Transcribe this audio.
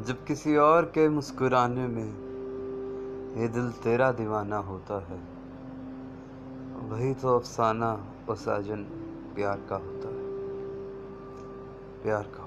जब किसी और के मुस्कुराने में ये दिल तेरा दीवाना होता है, वही तो अफसाना और साजन प्यार का होता है। प्यार का